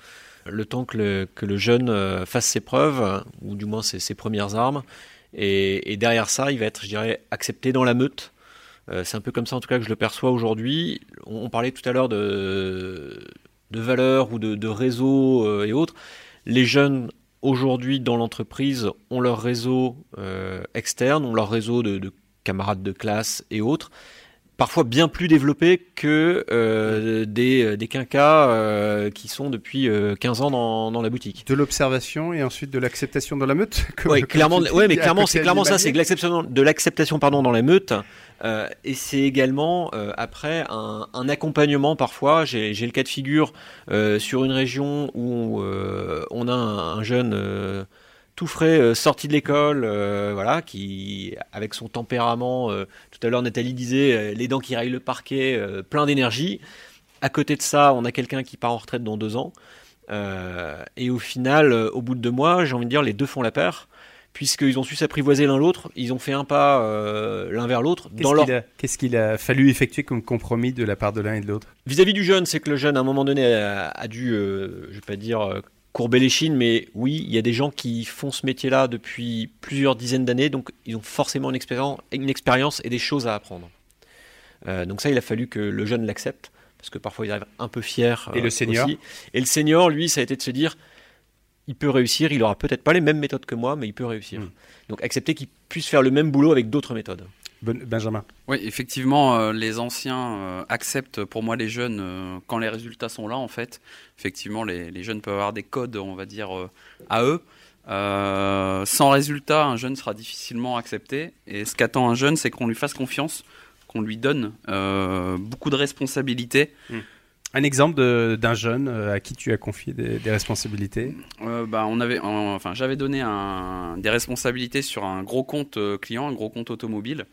le temps que le, jeune fasse ses preuves, ou du moins ses, premières armes, et, derrière ça, il va être, je dirais, accepté dans la meute, euh, c'est un peu comme ça en tout cas que je le perçois aujourd'hui. On, parlait tout à l'heure de, valeurs ou de, de réseaux euh, et autres. Les jeunes aujourd'hui dans l'entreprise ont leur réseau euh, externe, ont leur réseau de, camarades de classe et autres parfois bien plus développé que des, des quinquas qui sont depuis 15 ans dans, dans, la boutique. De l'observation et ensuite de l'acceptation dans la meute Oui, clairement, ouais, mais clairement, c'est clairement ça, c'est de l'acceptation, de l'acceptation pardon, dans la meute euh, et c'est également euh, après un, accompagnement parfois. J'ai le cas de figure euh, sur une région où on a un, jeune tout frais sorti de l'école, voilà, qui avec son tempérament. tout à l'heure Nathalie disait les dents qui raillent le parquet, plein d'énergie. À côté de ça, on a quelqu'un qui part en retraite dans deux ans. et au final, au bout de deux mois, j'ai envie de dire, les deux font la paire puisqu'ils ont su s'apprivoiser l'un l'autre, ils ont fait un pas euh, l'un vers l'autre. Qu'est-ce qu'il a, fallu effectuer comme compromis de la part de l'un et de l'autre? Vis-à-vis du jeune, c'est que le jeune, à un moment donné, a, dû, euh, je vais pas dire euh, courber les chines, mais oui, il y a des gens qui font ce métier-là depuis plusieurs dizaines d'années, donc ils ont forcément une expérience, une expérience et des choses à apprendre. donc ça, il a fallu que le jeune l'accepte, parce que parfois il arrive un peu fier. et le senior? Et le senior, lui, ça a été de se dire il peut réussir, il aura peut-être pas les mêmes méthodes que moi, mais il peut réussir. Hmm. Donc accepter qu'il puisse faire le même boulot avec d'autres méthodes. Benjamin. Oui, effectivement, les anciens acceptent pour moi les jeunes quand les résultats sont là, en fait. Effectivement, les, les, jeunes peuvent avoir des codes, on va dire, à eux. sans résultat, un jeune sera difficilement accepté. Et ce qu'attend un jeune, c'est qu'on lui fasse confiance, qu'on lui donne beaucoup de responsabilités. Hmm. Un exemple d'un jeune euh, à qui tu as confié des, responsabilités euh, bah, on avait, enfin, J'avais donné un, des responsabilités sur un gros compte euh, client, un gros compte automobile.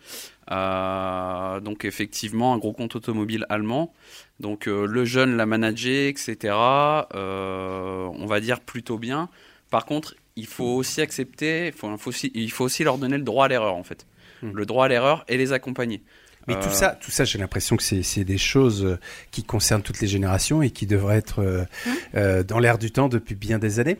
donc effectivement, un gros compte automobile allemand. Donc le jeune l'a managé, etc. on va dire plutôt bien. Par contre, il faut aussi accepter, il faut, aussi, il faut aussi leur donner le droit à l'erreur en fait. Hmm. Le droit à l'erreur et les accompagner. Mais tout euh, ça, tout ça, j'ai l'impression que c'est des choses euh, qui concernent toutes les générations et qui devraient être euh, hein dans l'air du temps depuis bien des années.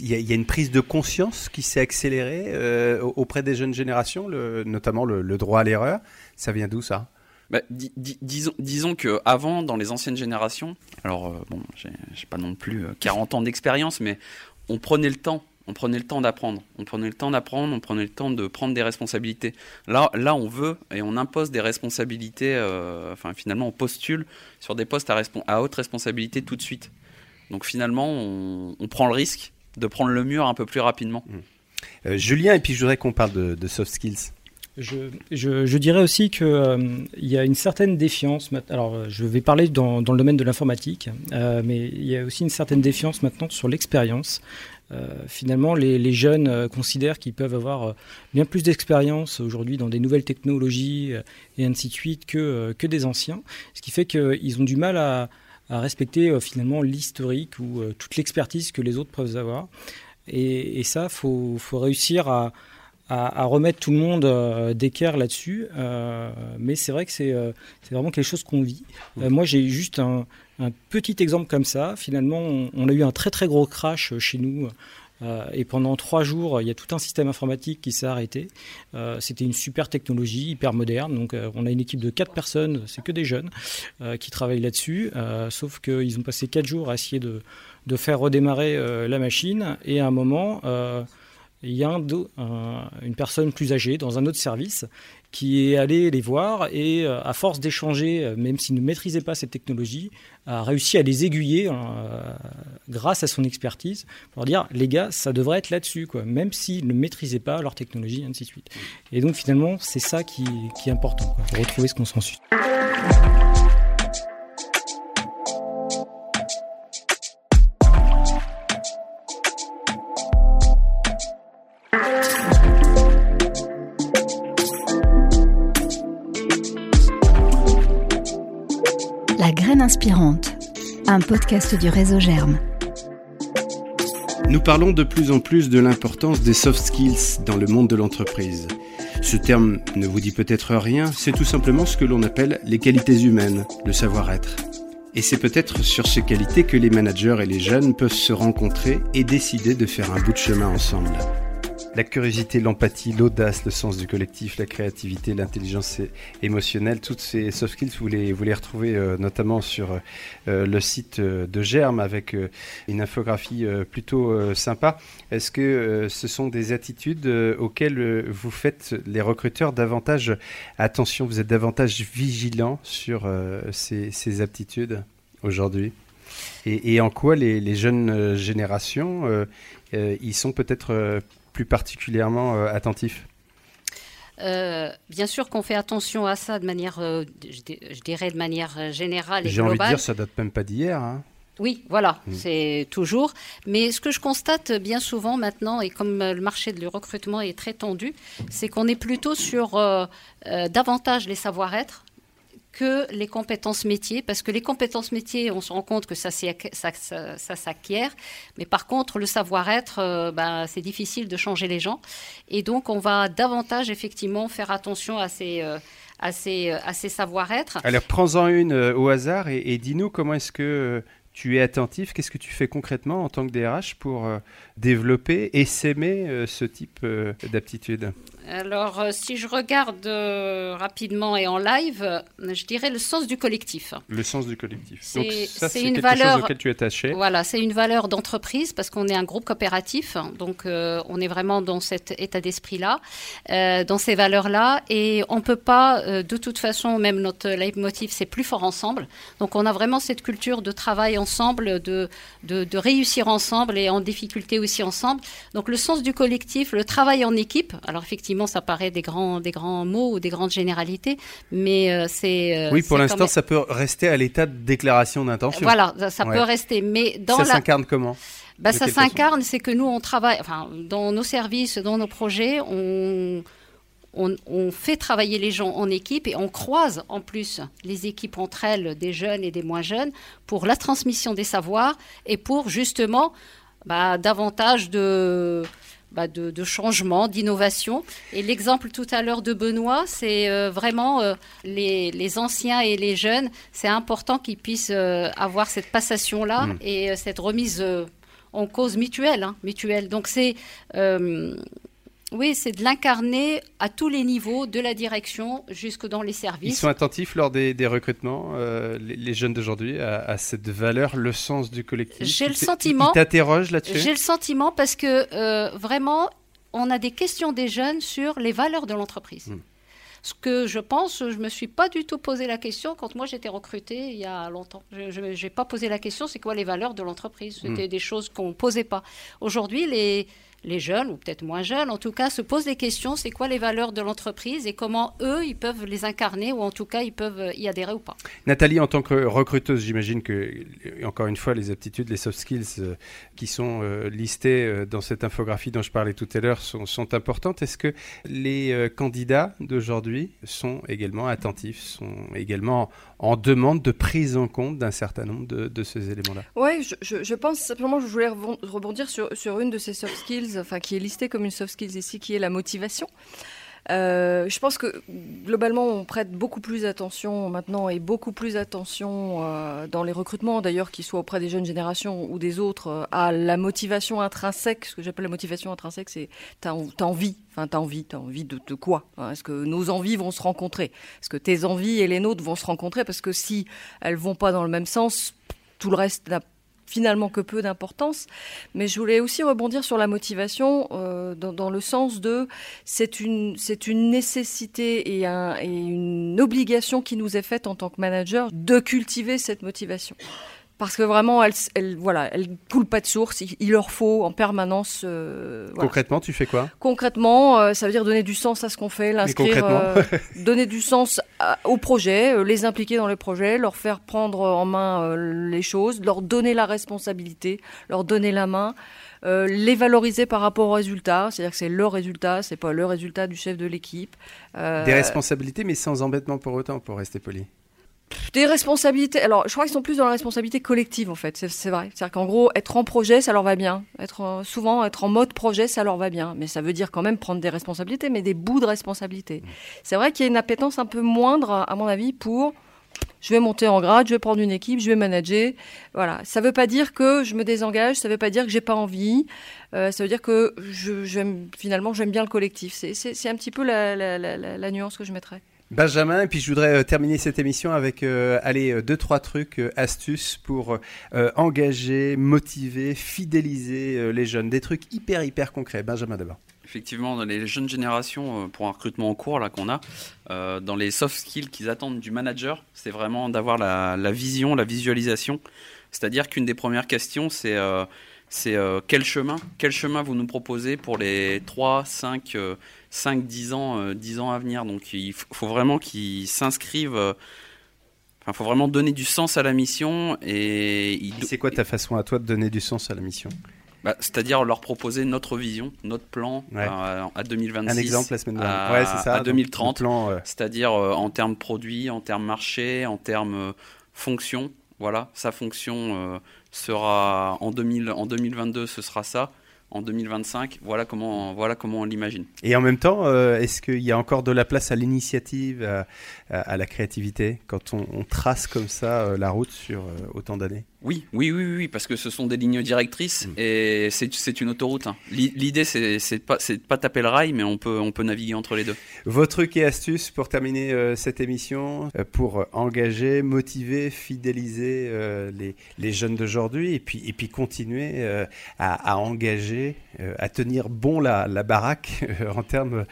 Il y, a, une prise de conscience qui s'est accélérée auprès des jeunes générations, le, notamment le, droit à l'erreur. Ça vient d'où ça? Bah, disons, disons que avant, dans les anciennes générations, alors bon, j'ai pas non plus 40 ans d'expérience, mais on prenait le temps on prenait le temps d'apprendre, on prenait le temps d'apprendre, on prenait le temps de prendre des responsabilités. Là, là, on veut et on impose des responsabilités. Euh, enfin, finalement, on postule sur des postes à, haute responsabilité tout de suite. Donc, finalement, on, prend le risque de prendre le mur un peu plus rapidement. Mmh. Euh, Julien, et puis je voudrais qu'on parle de, soft skills. Je, dirais aussi qu'il euh, y a une certaine défiance. Alors, je vais parler dans, le domaine de l'informatique, mais il y a aussi une certaine défiance maintenant sur l'expérience. Euh, finalement, les, jeunes euh, considèrent qu'ils peuvent avoir euh, bien plus d'expérience aujourd'hui dans des nouvelles technologies et ainsi de suite que, que des anciens, ce qui fait qu'ils ont du mal à, respecter finalement l'historique ou toute l'expertise que les autres peuvent avoir. Et, ça, faut, faut, réussir à, à, remettre tout le monde d'équerre là-dessus. mais c'est vrai que c'est vraiment quelque chose qu'on vit. moi, j'ai juste un, petit exemple comme ça, finalement, on, a eu un très très gros crash chez nous. Euh, et pendant trois jours, il y a tout un système informatique qui s'est arrêté. Euh, c'était une super technologie, hyper moderne. Donc, euh, on a une équipe de quatre personnes, c'est que des jeunes, qui travaillent là-dessus. sauf qu'ils ont passé quatre jours à essayer de, de faire redémarrer la machine. Et à un moment, il y a une personne plus âgée dans un autre service qui est allé les voir et euh, à force d'échanger, euh, même s'il ne maîtrisait pas cette technologie, a réussi à les aiguiller euh, grâce à son expertise pour dire les gars, ça devrait être là-dessus, quoi, même s'ils ne maîtrisaient pas leur technologie, et ainsi de suite. Et donc finalement, c'est ça qui, est important, pour retrouver ce consensus. Un podcast du réseau Germe. Nous parlons de plus en plus de l'importance des soft skills dans le monde de l'entreprise. Ce terme ne vous dit peut-être rien, c'est tout simplement ce que l'on appelle les qualités humaines, le savoir-être. Et c'est peut-être sur ces qualités que les managers et les jeunes peuvent se rencontrer et décider de faire un bout de chemin ensemble. La curiosité, l'empathie, l'audace, le sens du collectif, la créativité, l'intelligence émotionnelle, toutes ces soft skills, vous les, vous retrouvez euh, notamment sur euh, le site euh, de Germe avec une infographie plutôt sympa. Est-ce que ce sont des attitudes auxquelles vous faites les recruteurs davantage attention, vous êtes davantage vigilants sur ces, aptitudes aujourd'hui? Et, en quoi les, jeunes générations, ils sont peut-être plus particulièrement euh, attentif euh, bien sûr qu'on fait attention à ça de manière, euh, je, dirais de manière générale et J'ai envie de dire, ça date même pas d'hier. Hein. Oui, voilà, mm. c'est toujours. Mais ce que je constate bien souvent maintenant, et comme le marché du recrutement est très tendu, c'est qu'on est plutôt sur davantage les savoir-être que les compétences métiers, parce que les compétences métiers, on se rend compte que ça, s'acquiert, mais par contre, le savoir-être, euh, ben, c'est difficile de changer les gens. Et donc, on va davantage, effectivement, faire attention à ces... Euh, à ces, à ces savoir-être. Alors, prends-en une euh, au hasard et, et dis-nous comment est-ce que tu es attentif. Qu'est-ce que tu fais concrètement en tant que DRH pour développer et s'aimer ce type d'aptitude? Alors, euh, si je regarde euh, rapidement et en live, euh, je dirais le sens du collectif. Le sens du collectif. C'est- Donc ça, c'est c'est une quelque valeur- chose auquel tu es attaché. Voilà, c'est une valeur d'entreprise parce qu'on est un groupe coopératif, donc euh, on est vraiment dans cet état d'esprit-là, euh, dans ces valeurs-là, et on peut pas, de toute façon, même notre leitmotiv, c'est plus fort ensemble. Donc on a vraiment cette culture de travail ensemble, de, de, de réussir ensemble et en difficulté aussi ensemble. Donc le sens du collectif, le travail en équipe. Alors effectivement, ça paraît des grands, des grands mots ou des grandes généralités, mais euh, c'est euh, Oui, pour l'instant, même- ça peut rester à l'état de déclaration d'intention. Voilà, ça, ça Ouais. peut rester, mais dans ça la s'incarne comment bah, ça s'incarne, c'est que nous, on travaille, enfin, dans nos services, dans nos projets, on, on, on fait travailler les gens en équipe et on croise en plus les équipes entre elles, des jeunes et des moins jeunes, pour la transmission des savoirs et pour justement bah, davantage de, bah, de, de changement, d'innovation. Et l'exemple tout à l'heure de Benoît, c'est euh, vraiment euh, les, les anciens et les jeunes, c'est important qu'ils puissent euh, avoir cette passation-là Mm. et cette remise en cause mutuelle. hein, mutuelle. Donc c'est... oui, c'est de l'incarner à tous les niveaux, de la direction jusque dans les Ils services. sont attentifs lors des, des recrutements, euh, les, les jeunes d'aujourd'hui, à, à cette valeur, le sens du collectif? J'ai le Ils sentiment- Ils t'interrogent là-dessus? J'ai le sentiment parce que euh, vraiment, on a des questions des jeunes sur les valeurs de l'entreprise. Mm. Ce que je pense, je me suis pas du tout posé la question quand moi j'étais recrutée il y a longtemps. Je n'ai pas posé la question, c'est quoi les valeurs de l'entreprise? C'était des choses qu'on ne posait pas. Aujourd'hui, les, les jeunes, ou peut-être moins jeunes, en tout cas, se posent des questions, c'est quoi les valeurs de l'entreprise et comment eux, ils peuvent les incarner ou en tout cas, ils peuvent y adhérer ou pas. Nathalie, en tant que recruteuse, j'imagine que, encore une fois, les aptitudes, les soft skills euh, qui sont euh, listées euh, dans cette infographie dont je parlais tout à l'heure sont, sont importantes. Est-ce que les candidats d'aujourd'hui sont également attentifs, sont également en demande de prise en compte d'un certain nombre de, de ces éléments-là? Oui, je, je- je pense simplement, je voulais rebon- rebondir sur, sur une de ces soft skills, enfin qui est listée comme une soft skills ici, qui est la motivation. Euh, je pense que globalement, on prête beaucoup plus attention maintenant et beaucoup plus attention euh, dans les recrutements, d'ailleurs, qu'ils soient auprès des jeunes générations ou des autres, euh, à la motivation intrinsèque. Ce que j'appelle la motivation intrinsèque, c'est t'as en- t'as envie, enfin t'as envie, t'as envie de, quoi hein? Est-ce que nos envies vont se rencontrer? Est-ce que tes envies et les nôtres vont se rencontrer? Parce que si elles vont pas dans le même sens, tout le reste n'a finalement que peu d'importance. Mais je voulais aussi rebondir sur la motivation euh, dans, dans le sens de c'est une c'est une nécessité et, un, et une obligation qui nous est faite en tant que manager de cultiver cette motivation. Parce que vraiment, elle, elle, voilà, elle coule pas de source. Il, il leur faut en permanence. euh, voilà. Concrètement, tu fais quoi? Concrètement, euh, ça veut dire donner du sens à ce qu'on fait, l'inscrire, euh, donner du sens à- au projet, les impliquer dans les projets, leur faire prendre en main les choses, leur donner la responsabilité, leur donner la main, euh, les valoriser par rapport aux résultats, c'est-à-dire que c'est leur résultat, c'est pas le résultat du chef de l'équipe. Euh, Des responsabilités, mais sans embêtement pour autant, pour rester poli. Des responsabilités. Alors, je crois qu'ils sont plus dans la responsabilité collective, en fait. C'est- vrai. C'est-à-dire qu'en gros, être en projet, ça leur va bien. Être souvent être en mode projet, ça leur va bien. Mais ça veut dire quand même prendre des responsabilités, mais des bouts de responsabilité. C'est vrai qu'il y a une appétence un peu moindre, à mon avis, pour je vais monter en grade, je vais prendre une équipe, je vais manager. Voilà. Ça veut pas dire que je me désengage, ça veut pas dire que j'ai pas envie. Euh, ça veut dire que je, finalement, j'aime bien le collectif. C'est, un petit peu la, la, la, la- la nuance que je mettrais. Benjamin, et puis je voudrais euh, terminer cette émission avec euh, allez, euh, deux, trois trucs, astuces pour engager, motiver, fidéliser les jeunes. Des trucs hyper, hyper concrets. Benjamin d'abord. Effectivement, dans les jeunes générations, pour un recrutement en cours qu'on a, dans les soft skills qu'ils attendent du manager, c'est vraiment d'avoir la, la vision, la visualisation. C'est-à-dire qu'une des premières questions, c'est c'est quel chemin, quel chemin vous nous proposez pour les 3, 5, euh, 5 10 ans, euh, 10 ans à venir. Donc il faut vraiment qu'ils s'inscrivent. euh, Enfin, faut vraiment donner du sens à la mission et C'est quoi ta façon à toi de donner du sens à la mission? Bah, c'est-à-dire leur proposer notre vision, notre plan Ouais. euh, à 2026. Un exemple la semaine dernière. à, ouais, c'est ça. à donc, 2030. le plan, euh, C'est-à-dire euh, en termes produits, en termes marché, en termes euh, fonction. Voilà, sa fonction sera en, 2000, en 2022, ce sera ça. En 2025, voilà comment, voilà comment on l'imagine. Et en même temps, euh, est-ce qu'il y a encore de la place à l'initiative, à, la créativité, quand on, on trace comme ça euh, la route sur euh, autant d'années? Oui, oui, oui, oui, parce que ce sont des lignes directrices mm. et c'est une autoroute. Hein. L'idée, c'est pas, de pas taper le rail, mais on peut, on peut naviguer entre les deux. Vos trucs et astuces pour terminer euh, cette émission, euh, pour engager, motiver, fidéliser euh, les, les, jeunes d'aujourd'hui et puis, et puis continuer à, à, engager, à tenir bon la, la baraque en termes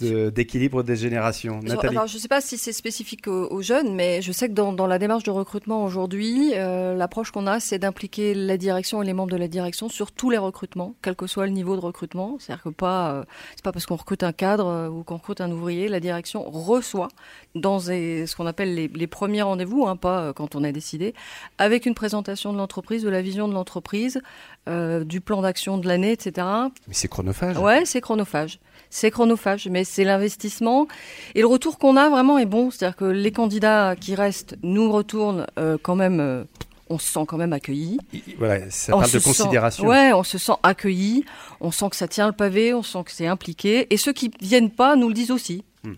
d'équilibre des générations. Nathalie. Alors, je ne sais pas si c'est spécifique aux, aux, jeunes, mais je sais que dans, dans la démarche de recrutement aujourd'hui, euh, l'approche qu'on a, c'est d'impliquer la direction et les membres de la direction sur tous les recrutements, quel que soit le niveau de recrutement. C'est-à-dire que pas, euh, c'est pas parce qu'on recrute un cadre euh, ou qu'on recrute un ouvrier, la direction reçoit dans ce qu'on appelle les, premiers rendez-vous, hein, pas quand on a décidé, avec une présentation de l'entreprise, de la vision de l'entreprise, du plan d'action de l'année, etc. Mais c'est chronophage. Ouais, c'est chronophage c'est chronophage, mais c'est l'investissement. Et le retour qu'on a vraiment est bon, c'est-à-dire que les candidats qui restent nous retournent quand même on se sent quand même accueilli. Voilà, ça parle de considération. Sent, ouais, on se sent accueilli, on sent que ça tient le pavé, on sent que c'est impliqué. Et ceux qui viennent pas nous le disent aussi. Hmm.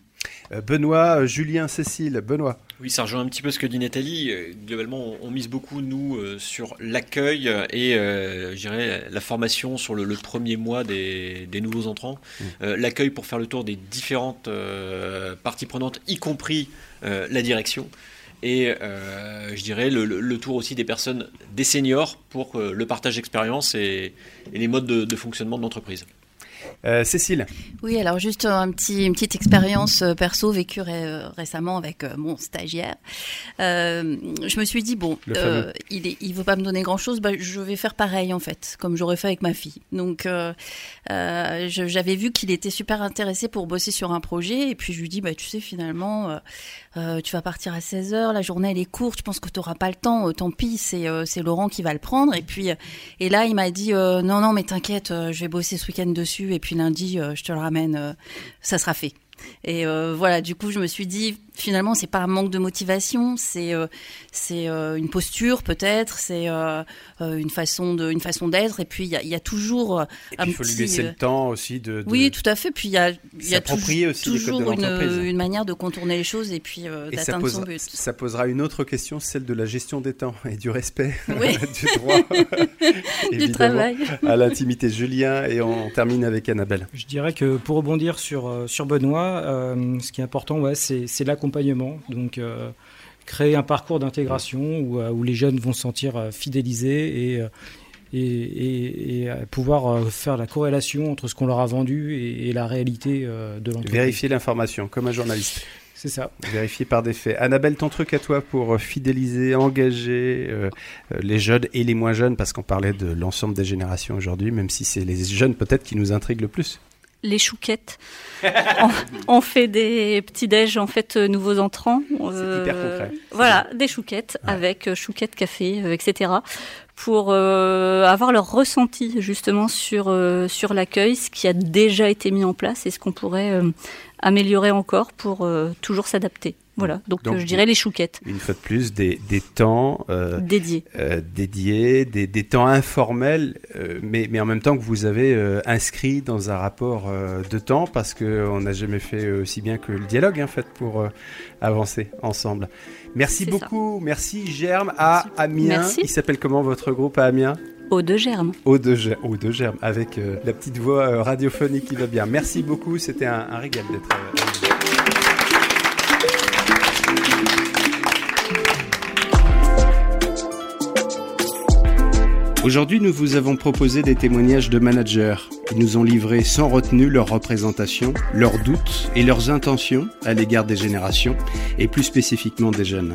Euh, Benoît, euh, Julien, Cécile, Benoît. Oui, ça rejoint un petit peu ce que dit Nathalie. Euh, globalement, on, mise beaucoup, nous, sur l'accueil et, je dirais, la formation sur le, premier mois des, nouveaux entrants. Hmm. l'accueil pour faire le tour des différentes parties prenantes, y compris la direction et euh, je dirais le, tour aussi des personnes, des seniors pour euh, le partage d'expérience et, les modes de fonctionnement de l'entreprise. Euh, Cécile Oui, alors juste un petit, une petite expérience euh, perso vécue récemment avec euh, mon stagiaire. je me suis dit, bon, il ne veut pas me donner grand-chose, bah, je vais faire pareil en fait, comme j'aurais fait avec ma fille. Donc j'avais vu qu'il était super intéressé pour bosser sur un projet, et puis je lui dis, bah, tu sais, finalement, tu vas partir à 16h, la journée elle est courte, je pense que tu n'auras pas le temps, tant pis, c'est Laurent qui va le prendre. Et puis, et là, il m'a dit, non, non, mais t'inquiète, je vais bosser ce week-end dessus, et puis lundi, euh, je te le ramène, euh, ça sera fait. Et euh, voilà, du coup, je me suis dit, finalement, c'est pas un manque de motivation, c'est euh, c'est euh, une posture peut-être, c'est euh, une façon de une façon d'être. Et puis il y, y a, toujours il faut lui laisser le temps aussi de, Oui, tout à fait. Puis il y a il y a toujours une, une, manière de contourner les choses et puis d'atteindre son but. Ça posera une autre question, celle de la gestion des temps et du respect du droit du travail à l'intimité. Julien et on termine avec Annabelle. Je dirais que pour rebondir sur sur Benoît, ce qui est important, ouais, c'est la donc, euh, créer un parcours d'intégration où, euh, où, les jeunes vont se sentir euh, fidélisés et, et, pouvoir faire la corrélation entre ce qu'on leur a vendu et, la réalité de l'entreprise. Vérifier l'information, comme un journaliste. C'est ça. Vérifier par des faits. Annabelle, ton truc à toi pour fidéliser, engager les jeunes et les moins jeunes, parce qu'on parlait de l'ensemble des générations aujourd'hui, même si c'est les jeunes peut-être qui nous intriguent le plus les chouquettes. on, fait des petits déj en fait euh, nouveaux entrants. Euh, hyper concret. Voilà, des chouquettes avec euh, chouquettes café, etc. Pour avoir leur ressenti justement sur sur l'accueil, ce qui a déjà été mis en place et ce qu'on pourrait améliorer encore pour toujours s'adapter. Voilà, donc, je dirais les chouquettes. Une fois de plus, des, des temps euh, dédiés, euh, dédiés des, des, temps informels, euh, mais, mais en même temps que vous avez inscrit dans un rapport de temps, parce qu'on n'a jamais fait aussi bien que le dialogue, en fait, pour avancer ensemble. Merci beaucoup, merci Germe à Amiens. Il s'appelle comment votre groupe à Amiens? Eau de germe. Eau de, de germe, avec la petite voix radiophonique qui va bien. Merci beaucoup, c'était un, un régal d'être. Aujourd'hui, nous vous avons proposé des témoignages de managers. Ils nous ont livré sans retenue leur représentation, leurs doutes et leurs intentions à l'égard des générations, et plus spécifiquement des jeunes.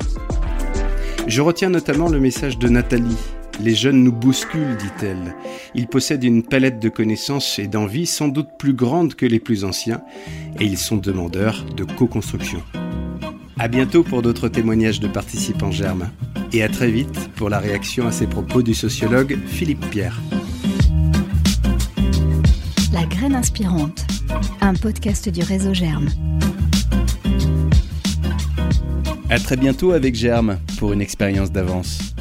Je retiens notamment le message de Nathalie. Les jeunes nous bousculent, dit-elle. Ils possèdent une palette de connaissances et d'envies sans doute plus grande que les plus anciens, et ils sont demandeurs de co-construction. À bientôt pour d'autres témoignages de participants germes. Et à très vite pour la réaction à ces propos du sociologue Philippe Pierre. La graine inspirante, un podcast du réseau Germe. À très bientôt avec Germe pour une expérience d'avance.